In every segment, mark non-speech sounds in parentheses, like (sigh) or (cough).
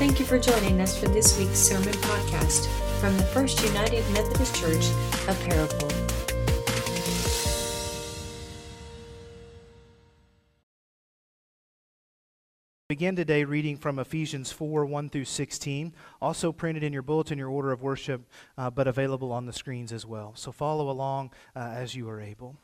Thank you for joining us for this week's sermon podcast from the First United Methodist Church of Paragould. Begin today reading from Ephesians 4 1 through 16, also printed in your bulletin, your order of worship, uh, but available on the screens as well. So follow along uh, as you are able.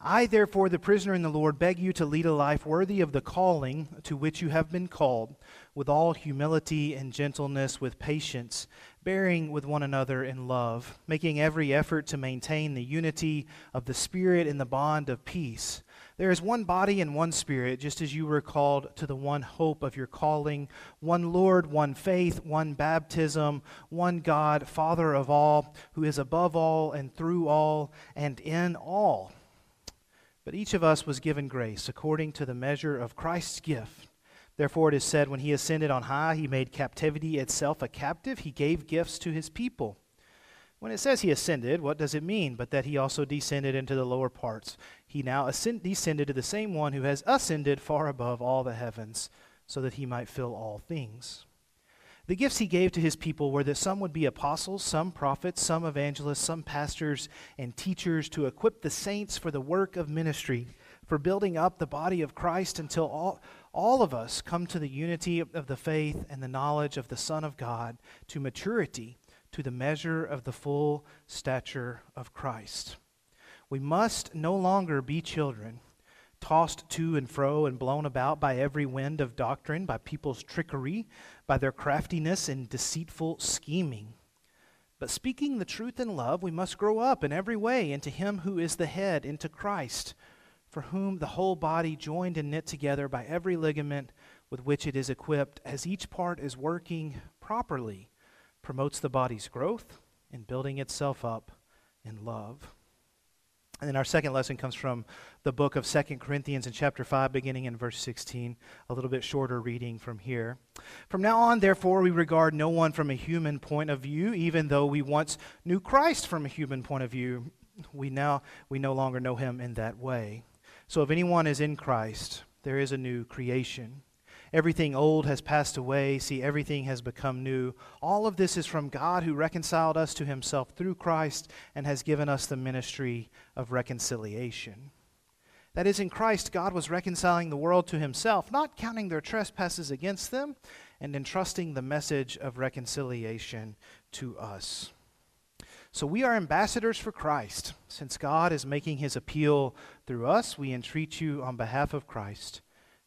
I, therefore, the prisoner in the Lord, beg you to lead a life worthy of the calling to which you have been called, with all humility and gentleness, with patience, bearing with one another in love, making every effort to maintain the unity of the Spirit in the bond of peace. There is one body and one Spirit, just as you were called to the one hope of your calling, one Lord, one faith, one baptism, one God, Father of all, who is above all and through all and in all. But each of us was given grace according to the measure of Christ's gift. Therefore, it is said, when he ascended on high, he made captivity itself a captive. He gave gifts to his people. When it says he ascended, what does it mean? But that he also descended into the lower parts. He now ascend, descended to the same one who has ascended far above all the heavens, so that he might fill all things. The gifts he gave to his people were that some would be apostles, some prophets, some evangelists, some pastors and teachers to equip the saints for the work of ministry, for building up the body of Christ until all, all of us come to the unity of the faith and the knowledge of the Son of God, to maturity, to the measure of the full stature of Christ. We must no longer be children tossed to and fro and blown about by every wind of doctrine, by people's trickery, by their craftiness and deceitful scheming. But speaking the truth in love, we must grow up in every way into Him who is the head, into Christ, for whom the whole body, joined and knit together by every ligament with which it is equipped, as each part is working properly, promotes the body's growth in building itself up in love. And then our second lesson comes from the book of Second Corinthians in chapter 5, beginning in verse 16, a little bit shorter reading from here. From now on, therefore, we regard no one from a human point of view, even though we once knew Christ from a human point of view. We now we no longer know him in that way. So if anyone is in Christ, there is a new creation. Everything old has passed away. See, everything has become new. All of this is from God who reconciled us to himself through Christ and has given us the ministry of reconciliation. That is, in Christ, God was reconciling the world to himself, not counting their trespasses against them, and entrusting the message of reconciliation to us. So we are ambassadors for Christ. Since God is making his appeal through us, we entreat you on behalf of Christ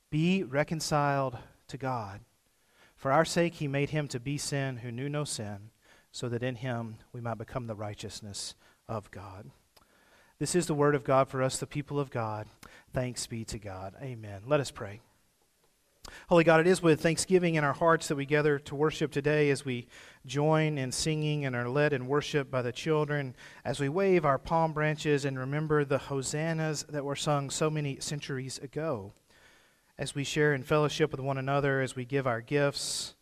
be reconciled to God. For our sake, he made him to be sin who knew no sin, so that in him we might become the righteousness of God. This is the word of God for us, the people of God. Thanks be to God. Amen. Let us pray. Holy God, it is with thanksgiving in our hearts that we gather to worship today as we join in singing and are led in worship by the children, as we wave our palm branches and remember the hosannas that were sung so many centuries ago as we share in fellowship with one another, as we give our gifts,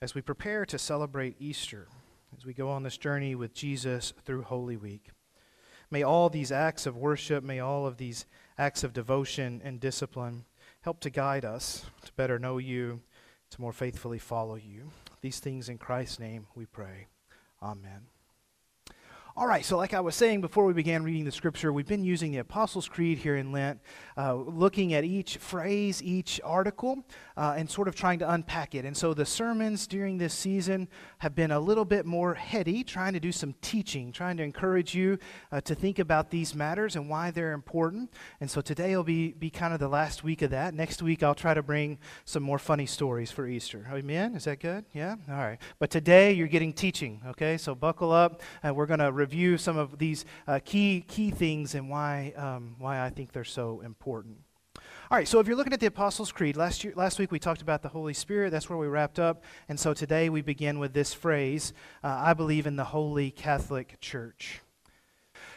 as we prepare to celebrate Easter, as we go on this journey with Jesus through Holy Week. May all these acts of worship, may all of these acts of devotion and discipline help to guide us to better know you, to more faithfully follow you. These things in Christ's name we pray. Amen. All right, so like I was saying before we began reading the scripture, we've been using the Apostles' Creed here in Lent, uh, looking at each phrase, each article, uh, and sort of trying to unpack it. And so the sermons during this season have been a little bit more heady, trying to do some teaching, trying to encourage you uh, to think about these matters and why they're important. And so today will be, be kind of the last week of that. Next week, I'll try to bring some more funny stories for Easter. Amen? Is that good? Yeah? All right. But today, you're getting teaching, okay? So buckle up, and we're going to review some of these uh, key key things and why um, why I think they're so important. All right, so if you're looking at the Apostles' Creed, last, year, last week we talked about the Holy Spirit. That's where we wrapped up. And so today we begin with this phrase uh, I believe in the Holy Catholic Church.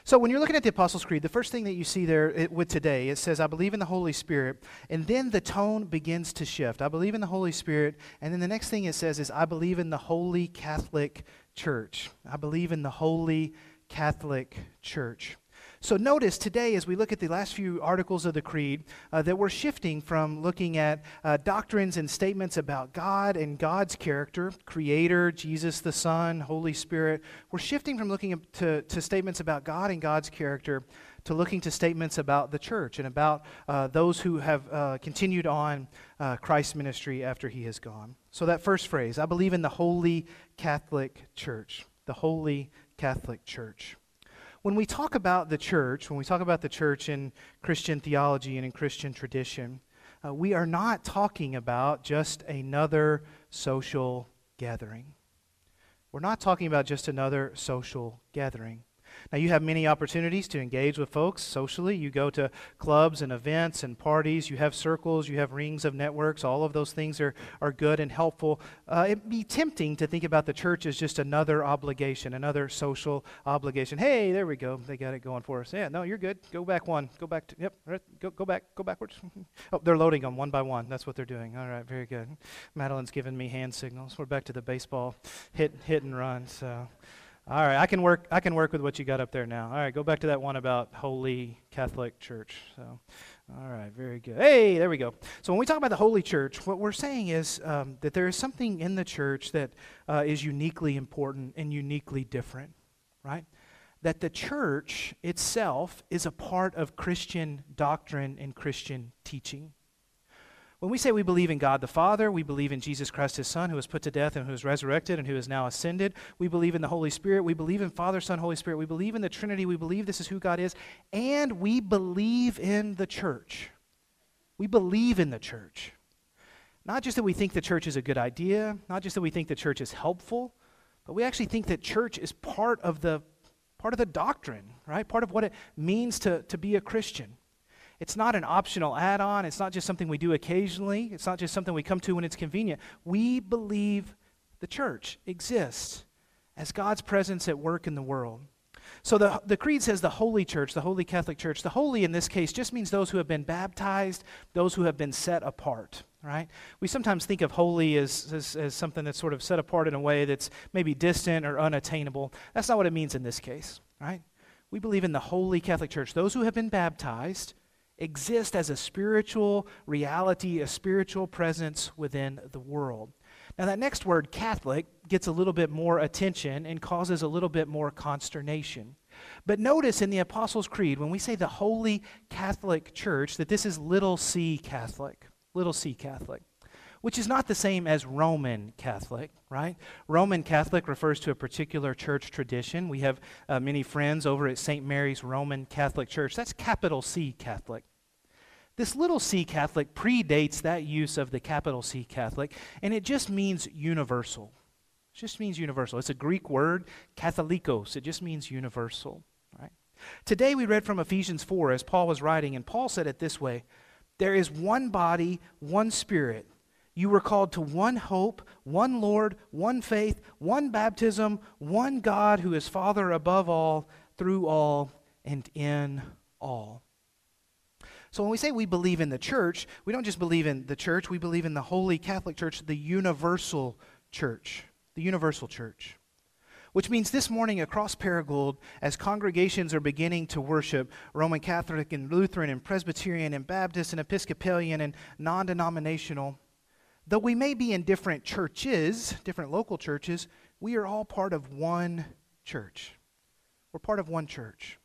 So when you're looking at the Apostles' Creed, the first thing that you see there it, with today, it says, I believe in the Holy Spirit. And then the tone begins to shift. I believe in the Holy Spirit. And then the next thing it says is, I believe in the Holy Catholic Church. I believe in the Holy Catholic Church. So notice today, as we look at the last few articles of the Creed, uh, that we're shifting from looking at uh, doctrines and statements about God and God's character, Creator, Jesus the Son, Holy Spirit. We're shifting from looking to, to statements about God and God's character to looking to statements about the church and about uh, those who have uh, continued on uh, Christ's ministry after he has gone. So, that first phrase, I believe in the Holy Catholic Church. The Holy Catholic Church when we talk about the church, when we talk about the church in Christian theology and in Christian tradition, uh, we are not talking about just another social gathering. We're not talking about just another social gathering. Now, you have many opportunities to engage with folks socially. You go to clubs and events and parties. You have circles. You have rings of networks. All of those things are, are good and helpful. Uh, it'd be tempting to think about the church as just another obligation, another social obligation. Hey, there we go. They got it going for us. Yeah, no, you're good. Go back one. Go back. To, yep. Go, go back. Go backwards. (laughs) oh, they're loading them one by one. That's what they're doing. All right, very good. Madeline's giving me hand signals. We're back to the baseball hit, hit and run. So. All right, I can work. I can work with what you got up there now. All right, go back to that one about Holy Catholic Church. So, all right, very good. Hey, there we go. So when we talk about the Holy Church, what we're saying is um, that there is something in the church that uh, is uniquely important and uniquely different, right? That the church itself is a part of Christian doctrine and Christian teaching. When we say we believe in God the Father, we believe in Jesus Christ, his Son, who was put to death and who was resurrected and who is now ascended. We believe in the Holy Spirit. We believe in Father, Son, Holy Spirit. We believe in the Trinity. We believe this is who God is. And we believe in the church. We believe in the church. Not just that we think the church is a good idea, not just that we think the church is helpful, but we actually think that church is part of the part of the doctrine, right? Part of what it means to, to be a Christian. It's not an optional add on. It's not just something we do occasionally. It's not just something we come to when it's convenient. We believe the church exists as God's presence at work in the world. So the, the Creed says the Holy Church, the Holy Catholic Church. The holy in this case just means those who have been baptized, those who have been set apart, right? We sometimes think of holy as, as, as something that's sort of set apart in a way that's maybe distant or unattainable. That's not what it means in this case, right? We believe in the Holy Catholic Church, those who have been baptized exist as a spiritual reality, a spiritual presence within the world. Now, that next word, Catholic, gets a little bit more attention and causes a little bit more consternation. But notice in the Apostles' Creed, when we say the Holy Catholic Church, that this is little c Catholic. Little c Catholic which is not the same as Roman Catholic, right? Roman Catholic refers to a particular church tradition. We have uh, many friends over at St. Mary's Roman Catholic Church. That's capital C Catholic. This little c Catholic predates that use of the capital C Catholic, and it just means universal. It just means universal. It's a Greek word, katholikos. It just means universal, right? Today we read from Ephesians 4 as Paul was writing, and Paul said it this way There is one body, one spirit you were called to one hope, one Lord, one faith, one baptism, one God who is Father above all, through all, and in all. So when we say we believe in the church, we don't just believe in the church, we believe in the Holy Catholic Church, the universal church. The universal church. Which means this morning across Paragould, as congregations are beginning to worship Roman Catholic and Lutheran and Presbyterian and Baptist and Episcopalian and non denominational, Though we may be in different churches, different local churches, we are all part of one church. We're part of one church.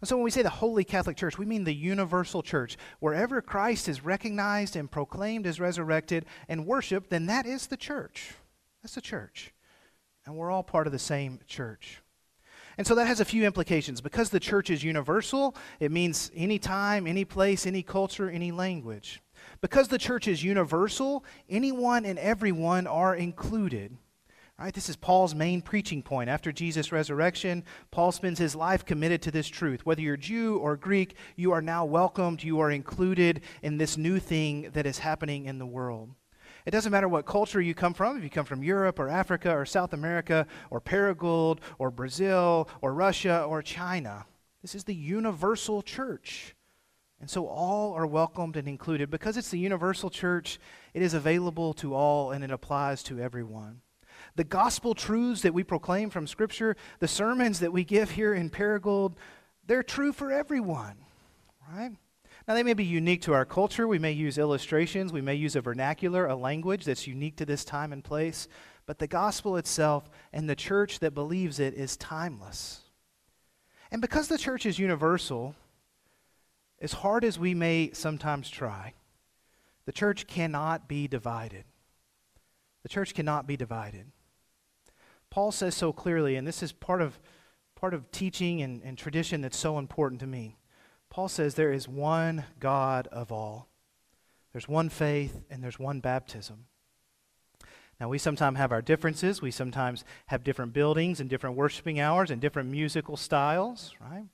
And so when we say the Holy Catholic Church, we mean the universal church. Wherever Christ is recognized and proclaimed as resurrected and worshiped, then that is the church. That's the church. And we're all part of the same church. And so that has a few implications. Because the church is universal, it means any time, any place, any culture, any language. Because the church is universal, anyone and everyone are included. Right? This is Paul's main preaching point. After Jesus' resurrection, Paul spends his life committed to this truth. Whether you're Jew or Greek, you are now welcomed, you are included in this new thing that is happening in the world. It doesn't matter what culture you come from, if you come from Europe or Africa or South America or Paragould or Brazil or Russia or China. This is the universal church. And so all are welcomed and included. Because it's the universal church, it is available to all and it applies to everyone. The gospel truths that we proclaim from Scripture, the sermons that we give here in Paragould, they're true for everyone, right? Now, they may be unique to our culture. We may use illustrations. We may use a vernacular, a language that's unique to this time and place. But the gospel itself and the church that believes it is timeless. And because the church is universal, as hard as we may sometimes try, the church cannot be divided. The church cannot be divided. Paul says so clearly, and this is part of, part of teaching and, and tradition that's so important to me. Paul says there is one God of all. There's one faith and there's one baptism. Now, we sometimes have our differences. We sometimes have different buildings and different worshiping hours and different musical styles, right?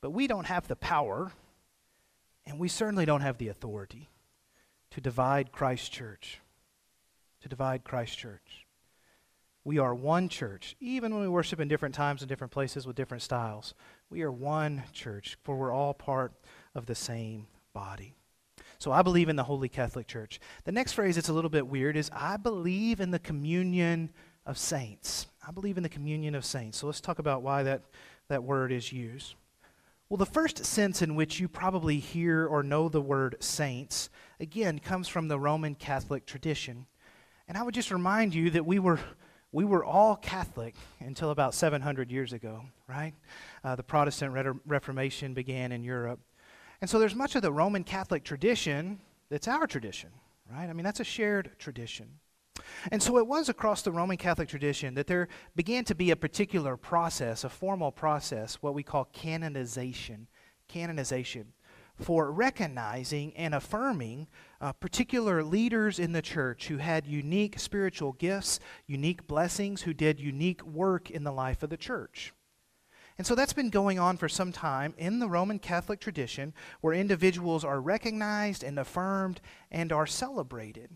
But we don't have the power, and we certainly don't have the authority to divide Christ's church. To divide Christ's church. We are one church, even when we worship in different times and different places with different styles. We are one church, for we're all part of the same body. So I believe in the Holy Catholic Church. The next phrase that's a little bit weird is I believe in the communion of saints. I believe in the communion of saints. So let's talk about why that, that word is used. Well, the first sense in which you probably hear or know the word saints, again, comes from the Roman Catholic tradition. And I would just remind you that we were, we were all Catholic until about 700 years ago, right? Uh, the Protestant Reformation began in Europe. And so there's much of the Roman Catholic tradition that's our tradition, right? I mean, that's a shared tradition. And so it was across the Roman Catholic tradition that there began to be a particular process, a formal process, what we call canonization. Canonization for recognizing and affirming uh, particular leaders in the church who had unique spiritual gifts, unique blessings, who did unique work in the life of the church. And so that's been going on for some time in the Roman Catholic tradition where individuals are recognized and affirmed and are celebrated.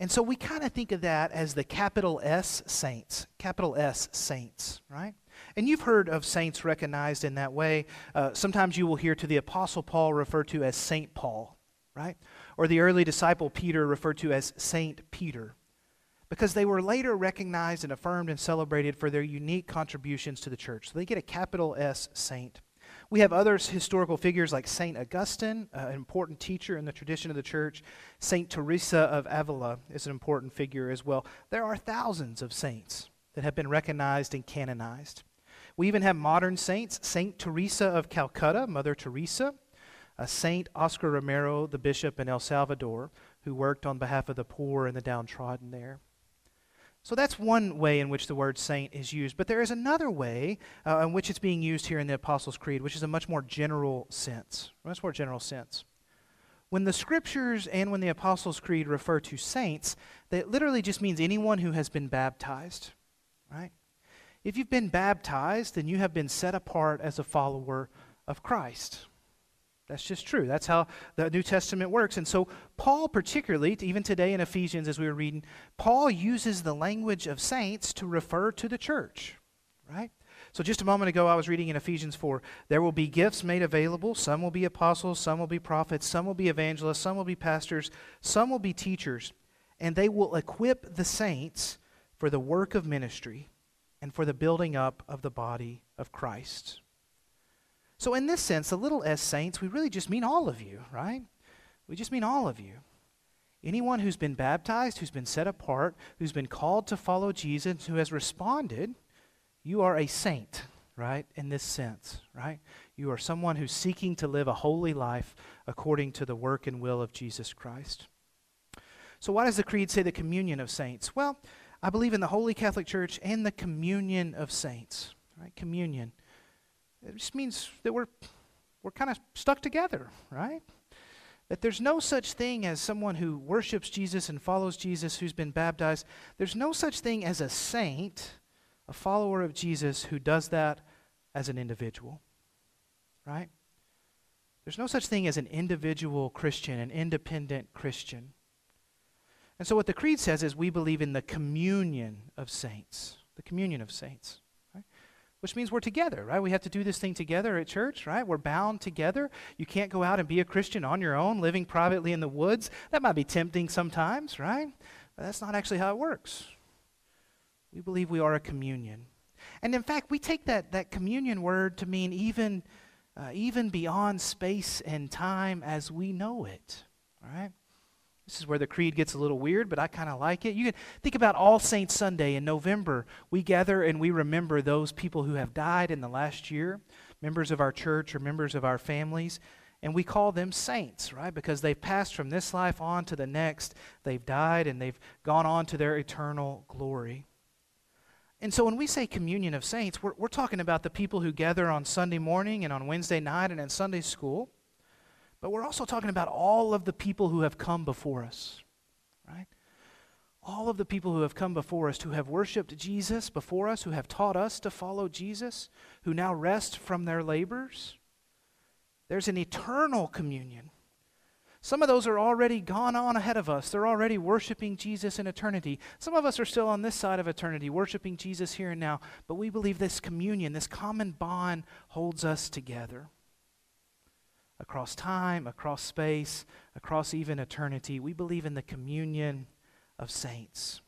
And so we kind of think of that as the capital S saints, capital S saints, right? And you've heard of saints recognized in that way. Uh, sometimes you will hear to the Apostle Paul referred to as Saint Paul, right? Or the early disciple Peter referred to as Saint Peter because they were later recognized and affirmed and celebrated for their unique contributions to the church. So they get a capital S saint. We have other historical figures like St. Augustine, uh, an important teacher in the tradition of the church. St. Teresa of Avila is an important figure as well. There are thousands of saints that have been recognized and canonized. We even have modern saints St. Teresa of Calcutta, Mother Teresa, uh, St. Oscar Romero, the bishop in El Salvador, who worked on behalf of the poor and the downtrodden there. So that's one way in which the word saint is used. But there is another way uh, in which it's being used here in the Apostles' Creed, which is a much more general sense. Much more general sense. When the scriptures and when the Apostles' Creed refer to saints, that literally just means anyone who has been baptized, right? If you've been baptized, then you have been set apart as a follower of Christ. That's just true. That's how the New Testament works. And so, Paul, particularly, even today in Ephesians, as we were reading, Paul uses the language of saints to refer to the church, right? So, just a moment ago, I was reading in Ephesians 4 there will be gifts made available. Some will be apostles, some will be prophets, some will be evangelists, some will be pastors, some will be teachers, and they will equip the saints for the work of ministry and for the building up of the body of Christ. So, in this sense, the little s saints, we really just mean all of you, right? We just mean all of you. Anyone who's been baptized, who's been set apart, who's been called to follow Jesus, who has responded, you are a saint, right? In this sense, right? You are someone who's seeking to live a holy life according to the work and will of Jesus Christ. So, why does the Creed say the communion of saints? Well, I believe in the Holy Catholic Church and the communion of saints, right? Communion. It just means that we're, we're kind of stuck together, right? That there's no such thing as someone who worships Jesus and follows Jesus who's been baptized. There's no such thing as a saint, a follower of Jesus, who does that as an individual, right? There's no such thing as an individual Christian, an independent Christian. And so, what the Creed says is we believe in the communion of saints, the communion of saints which means we're together, right? We have to do this thing together at church, right? We're bound together. You can't go out and be a Christian on your own, living privately in the woods. That might be tempting sometimes, right? But that's not actually how it works. We believe we are a communion. And in fact, we take that, that communion word to mean even, uh, even beyond space and time as we know it. Right? This is where the creed gets a little weird, but I kind of like it. You can think about All Saints Sunday in November. We gather and we remember those people who have died in the last year, members of our church or members of our families, and we call them saints, right? Because they've passed from this life on to the next. They've died and they've gone on to their eternal glory. And so when we say communion of saints, we're, we're talking about the people who gather on Sunday morning and on Wednesday night and in Sunday school. But we're also talking about all of the people who have come before us, right? All of the people who have come before us, who have worshiped Jesus before us, who have taught us to follow Jesus, who now rest from their labors. There's an eternal communion some of those are already gone on ahead of us. They're already worshiping Jesus in eternity. Some of us are still on this side of eternity, worshiping Jesus here and now. But we believe this communion, this common bond, holds us together. Across time, across space, across even eternity, we believe in the communion of saints.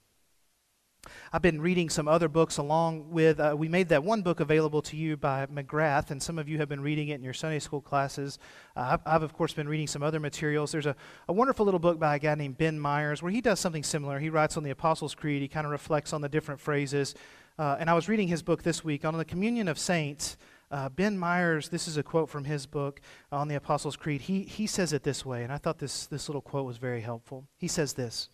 I've been reading some other books along with, uh, we made that one book available to you by McGrath, and some of you have been reading it in your Sunday school classes. Uh, I've, I've, of course, been reading some other materials. There's a, a wonderful little book by a guy named Ben Myers where he does something similar. He writes on the Apostles' Creed, he kind of reflects on the different phrases. Uh, and I was reading his book this week on the communion of saints. Uh, ben Myers, this is a quote from his book on the Apostles' Creed. He, he says it this way, and I thought this, this little quote was very helpful. He says this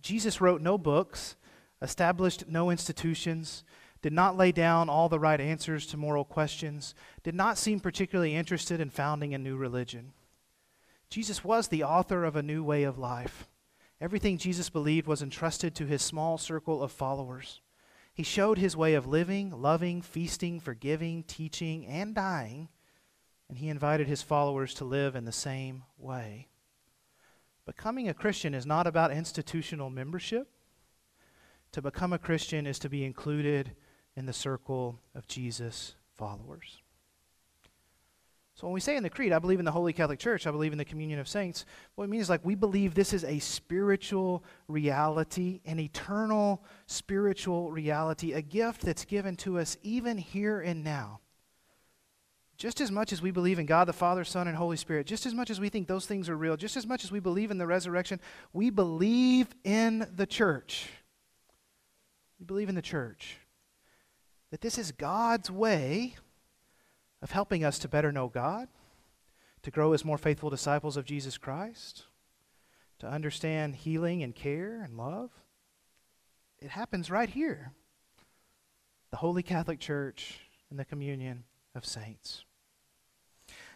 Jesus wrote no books established no institutions, did not lay down all the right answers to moral questions, did not seem particularly interested in founding a new religion. Jesus was the author of a new way of life. Everything Jesus believed was entrusted to his small circle of followers. He showed his way of living, loving, feasting, forgiving, teaching, and dying, and he invited his followers to live in the same way. Becoming a Christian is not about institutional membership. To become a Christian is to be included in the circle of Jesus' followers. So when we say in the Creed, I believe in the Holy Catholic Church, I believe in the communion of saints, what it means is like we believe this is a spiritual reality, an eternal spiritual reality, a gift that's given to us even here and now. Just as much as we believe in God the Father, Son, and Holy Spirit, just as much as we think those things are real, just as much as we believe in the resurrection, we believe in the church. We believe in the church. That this is God's way of helping us to better know God, to grow as more faithful disciples of Jesus Christ, to understand healing and care and love. It happens right here the Holy Catholic Church and the communion of saints.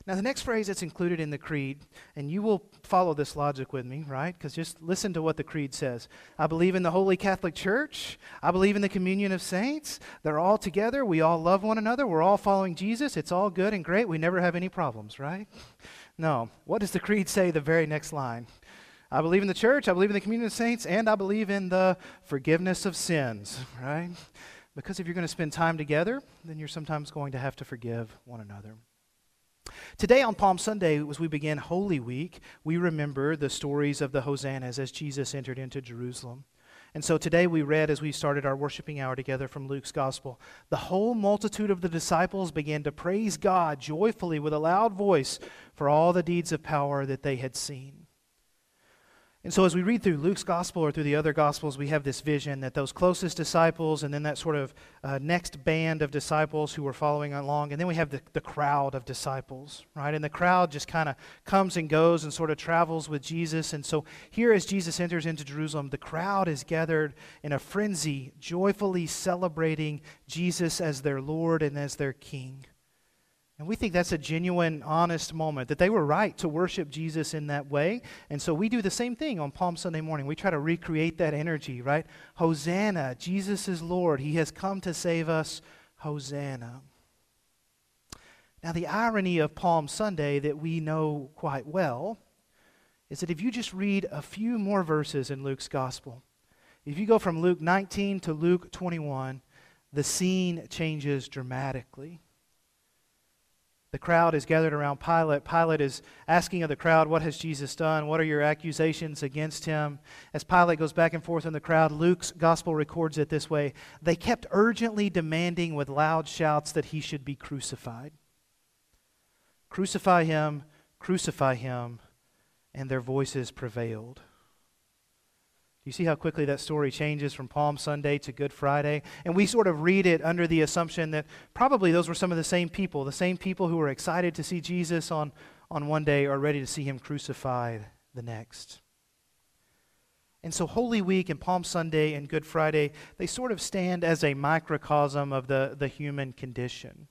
Now, the next phrase that's included in the creed, and you will follow this logic with me, right? Because just listen to what the creed says. I believe in the Holy Catholic Church. I believe in the communion of saints. They're all together. We all love one another. We're all following Jesus. It's all good and great. We never have any problems, right? No. What does the creed say the very next line? I believe in the church. I believe in the communion of saints. And I believe in the forgiveness of sins, (laughs) right? Because if you're going to spend time together, then you're sometimes going to have to forgive one another. Today on Palm Sunday, as we begin Holy Week, we remember the stories of the Hosannas as Jesus entered into Jerusalem. And so today we read, as we started our worshiping hour together from Luke's Gospel, the whole multitude of the disciples began to praise God joyfully with a loud voice for all the deeds of power that they had seen. And so, as we read through Luke's gospel or through the other gospels, we have this vision that those closest disciples, and then that sort of uh, next band of disciples who were following along, and then we have the, the crowd of disciples, right? And the crowd just kind of comes and goes and sort of travels with Jesus. And so, here as Jesus enters into Jerusalem, the crowd is gathered in a frenzy, joyfully celebrating Jesus as their Lord and as their King. And we think that's a genuine, honest moment, that they were right to worship Jesus in that way. And so we do the same thing on Palm Sunday morning. We try to recreate that energy, right? Hosanna, Jesus is Lord. He has come to save us. Hosanna. Now, the irony of Palm Sunday that we know quite well is that if you just read a few more verses in Luke's gospel, if you go from Luke 19 to Luke 21, the scene changes dramatically The crowd is gathered around Pilate. Pilate is asking of the crowd, What has Jesus done? What are your accusations against him? As Pilate goes back and forth in the crowd, Luke's gospel records it this way They kept urgently demanding with loud shouts that he should be crucified. Crucify him, crucify him, and their voices prevailed you see how quickly that story changes from Palm Sunday to Good Friday? And we sort of read it under the assumption that probably those were some of the same people, the same people who were excited to see Jesus on, on one day are ready to see him crucified the next. And so Holy Week and Palm Sunday and Good Friday, they sort of stand as a microcosm of the, the human condition.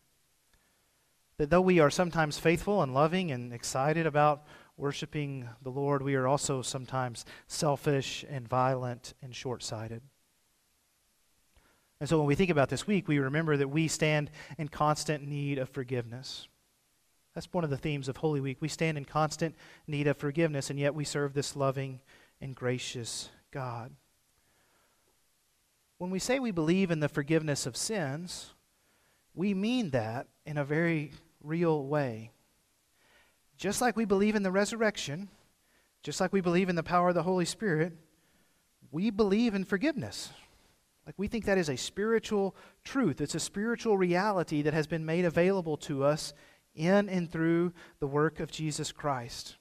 That though we are sometimes faithful and loving and excited about worshiping the Lord, we are also sometimes selfish and violent and short sighted. And so when we think about this week, we remember that we stand in constant need of forgiveness. That's one of the themes of Holy Week. We stand in constant need of forgiveness, and yet we serve this loving and gracious God. When we say we believe in the forgiveness of sins, we mean that in a very real way. Just like we believe in the resurrection, just like we believe in the power of the Holy Spirit, we believe in forgiveness. Like we think that is a spiritual truth. It's a spiritual reality that has been made available to us in and through the work of Jesus Christ.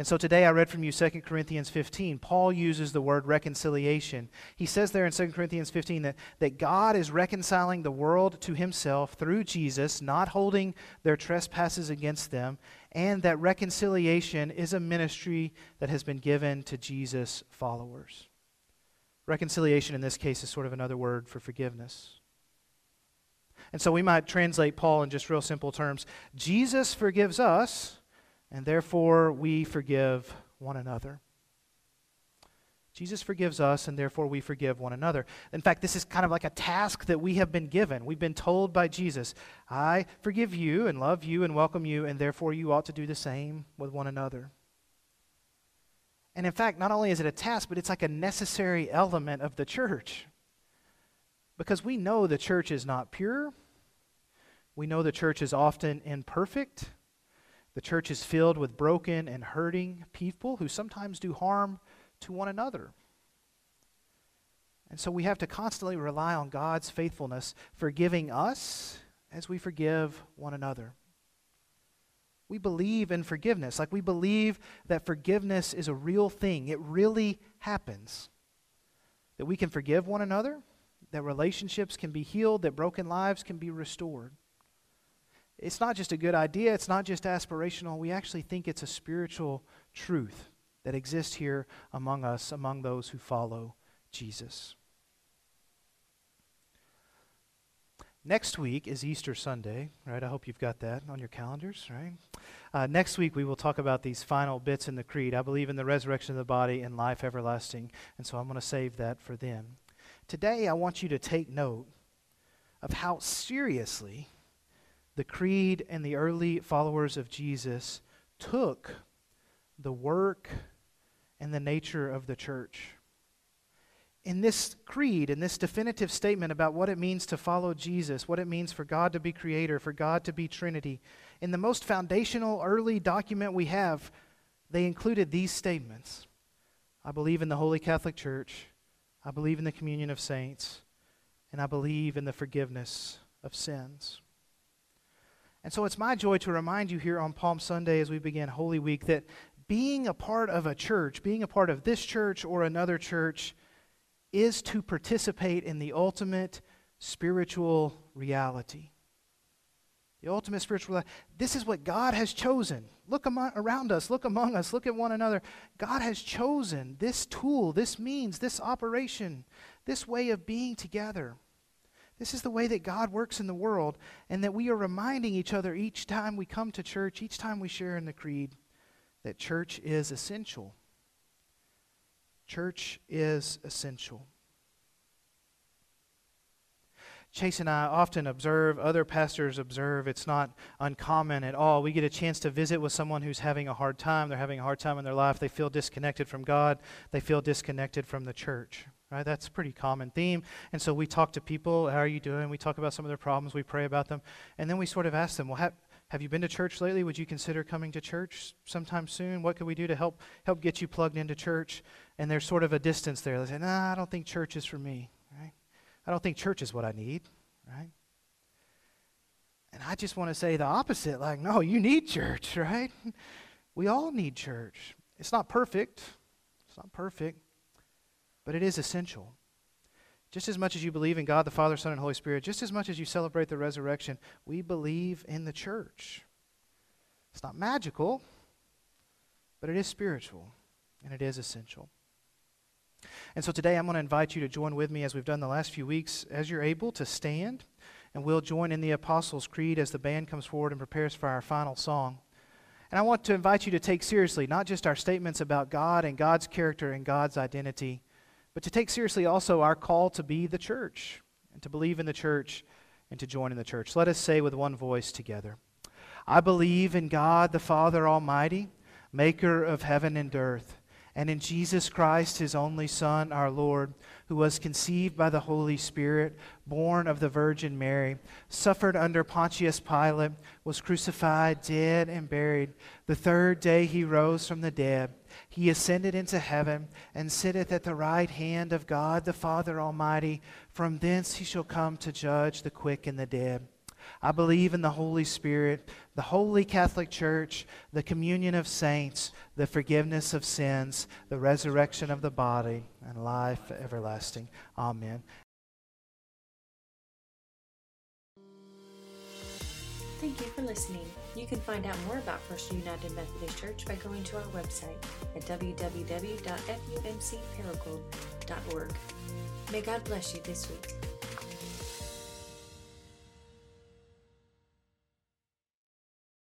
And so today I read from you 2 Corinthians 15. Paul uses the word reconciliation. He says there in 2 Corinthians 15 that, that God is reconciling the world to himself through Jesus, not holding their trespasses against them, and that reconciliation is a ministry that has been given to Jesus' followers. Reconciliation in this case is sort of another word for forgiveness. And so we might translate Paul in just real simple terms Jesus forgives us and therefore we forgive one another. Jesus forgives us, and therefore we forgive one another. In fact, this is kind of like a task that we have been given. We've been told by Jesus, I forgive you and love you and welcome you, and therefore you ought to do the same with one another. And in fact, not only is it a task, but it's like a necessary element of the church. Because we know the church is not pure, we know the church is often imperfect. The church is filled with broken and hurting people who sometimes do harm to one another. And so we have to constantly rely on God's faithfulness, forgiving us as we forgive one another. We believe in forgiveness. Like we believe that forgiveness is a real thing, it really happens. That we can forgive one another, that relationships can be healed, that broken lives can be restored it's not just a good idea, it's not just aspirational. We actually think it's a spiritual truth that exists here among us, among those who follow Jesus. Next week is Easter Sunday, right? I hope you've got that on your calendars, right? Uh, next week we will talk about these final bits in the creed. I believe in the resurrection of the body and life everlasting, and so I'm going to save that for then. Today I want you to take note of how seriously the creed and the early followers of Jesus took the work and the nature of the church. In this creed, in this definitive statement about what it means to follow Jesus, what it means for God to be creator, for God to be Trinity, in the most foundational early document we have, they included these statements I believe in the Holy Catholic Church, I believe in the communion of saints, and I believe in the forgiveness of sins. And so it's my joy to remind you here on Palm Sunday as we begin Holy Week that being a part of a church, being a part of this church or another church, is to participate in the ultimate spiritual reality. The ultimate spiritual reality. This is what God has chosen. Look among, around us, look among us, look at one another. God has chosen this tool, this means, this operation, this way of being together. This is the way that God works in the world, and that we are reminding each other each time we come to church, each time we share in the creed, that church is essential. Church is essential. Chase and I often observe, other pastors observe, it's not uncommon at all. We get a chance to visit with someone who's having a hard time. They're having a hard time in their life. They feel disconnected from God, they feel disconnected from the church right? That's a pretty common theme. And so we talk to people, how are you doing? We talk about some of their problems, we pray about them, and then we sort of ask them, well, have, Have you been to church lately? Would you consider coming to church sometime soon? What could we do to help help get you plugged into church? And there's sort of a distance there. They say, "Nah, I don't think church is for me." Right? I don't think church is what I need. Right? And I just want to say the opposite. Like, no, you need church. (laughs) Right? We all need church. It's not perfect. It's not perfect, but it is essential. Just as much as you believe in God the Father, Son, and Holy Spirit, just as much as you celebrate the resurrection, we believe in the church. It's not magical, but it is spiritual, and it is essential. And so today I'm going to invite you to join with me as we've done the last few weeks, as you're able to stand, and we'll join in the Apostles' Creed as the band comes forward and prepares for our final song. And I want to invite you to take seriously not just our statements about God and God's character and God's identity but to take seriously also our call to be the church and to believe in the church and to join in the church. Let us say with one voice together I believe in God the Father Almighty, maker of heaven and earth, and in Jesus Christ, his only Son, our Lord who was conceived by the Holy Spirit, born of the Virgin Mary, suffered under Pontius Pilate, was crucified, dead, and buried. The third day he rose from the dead. He ascended into heaven and sitteth at the right hand of God the Father Almighty. From thence he shall come to judge the quick and the dead. I believe in the Holy Spirit, the holy Catholic Church, the communion of saints, the forgiveness of sins, the resurrection of the body, and life everlasting. Amen. Thank you for listening. You can find out more about First United Methodist Church by going to our website at www.fumcparagould.org. May God bless you this week.